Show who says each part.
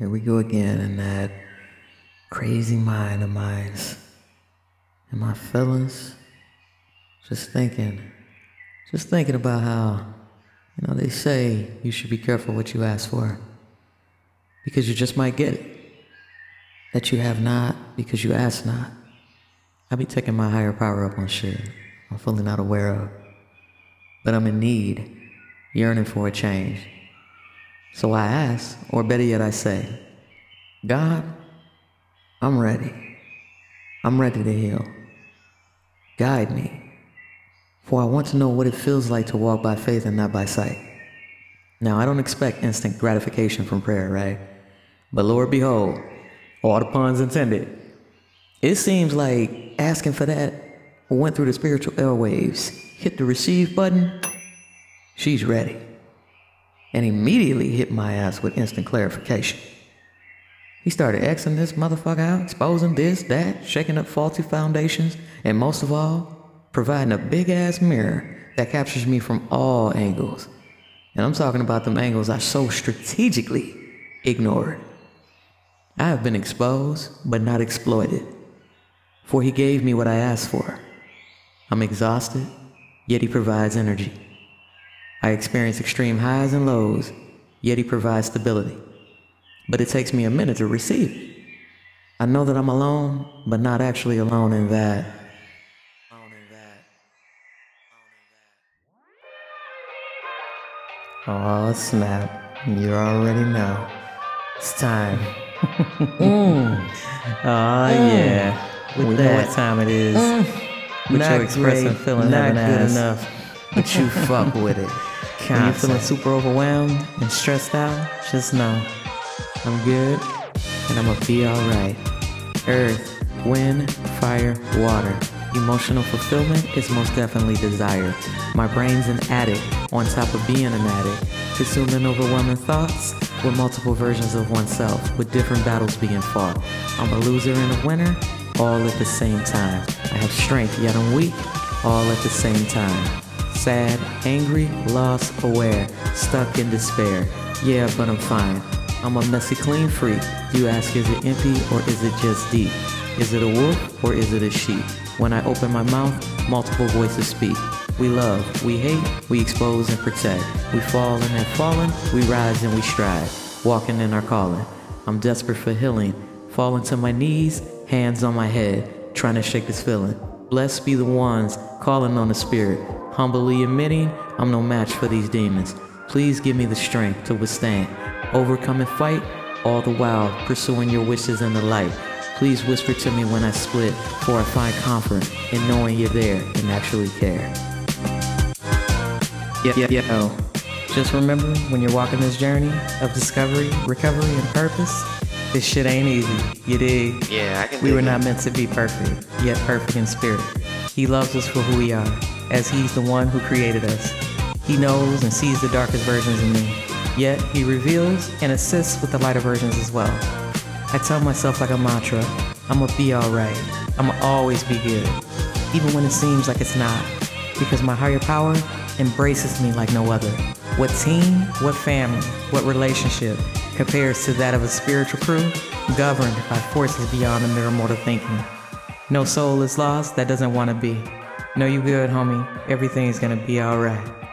Speaker 1: Here we go again in that crazy mind of mine. And my feelings. Just thinking. Just thinking about how, you know, they say you should be careful what you ask for. Because you just might get it. That you have not because you ask not. I be taking my higher power up on shit I'm fully not aware of. But I'm in need, yearning for a change. So I ask, or better yet, I say, God, I'm ready. I'm ready to heal. Guide me, for I want to know what it feels like to walk by faith and not by sight. Now, I don't expect instant gratification from prayer, right? But Lord, behold, all the puns intended. It seems like asking for that went through the spiritual airwaves, hit the receive button, she's ready and immediately hit my ass with instant clarification. He started Xing this motherfucker out, exposing this, that, shaking up faulty foundations, and most of all, providing a big ass mirror that captures me from all angles. And I'm talking about them angles I so strategically ignored. I have been exposed, but not exploited. For he gave me what I asked for. I'm exhausted, yet he provides energy. I experience extreme highs and lows, yet He provides stability. But it takes me a minute to receive it. I know that I'm alone, but not actually alone in that. Oh snap, you already know. It's time. mm. Oh mm. yeah. With we that, know what time it is. Mm. With your expressive feeling not good enough. But you fuck with it. When you're feeling super overwhelmed and stressed out, just know I'm good and I'm gonna be alright. Earth, wind, fire, water. Emotional fulfillment is most definitely desired. My brain's an addict on top of being an addict, consuming overwhelming thoughts with multiple versions of oneself, with different battles being fought. I'm a loser and a winner, all at the same time. I have strength, yet I'm weak, all at the same time sad, angry, lost, aware, stuck in despair. Yeah, but I'm fine. I'm a messy clean freak. You ask, is it empty or is it just deep? Is it a wolf or is it a sheep? When I open my mouth, multiple voices speak. We love, we hate, we expose and protect. We fall and have fallen, we rise and we strive. Walking in our calling. I'm desperate for healing. Falling to my knees, hands on my head, trying to shake this feeling. Blessed be the ones calling on the Spirit, humbly admitting I'm no match for these demons. Please give me the strength to withstand, overcome and fight, all the while pursuing your wishes in the light. Please whisper to me when I split, for I find comfort in knowing you're there and actually care. Yeah, yeah, yeah. Oh. Just remember when you're walking this journey of discovery, recovery, and purpose, this shit ain't easy. You dig?
Speaker 2: Yeah, I can.
Speaker 1: We were not meant to be perfect, yet perfect in spirit. He loves us for who we are as He's the one who created us. He knows and sees the darkest versions of me, yet He reveals and assists with the lighter versions as well. I tell myself like a mantra I'ma be alright, I'ma always be good, even when it seems like it's not, because my higher power embraces me like no other. What team, what family, what relationship compares to that of a spiritual crew governed by forces beyond the mere mortal thinking? No soul is lost that doesn't want to be. Know you good, homie. Everything's gonna be alright.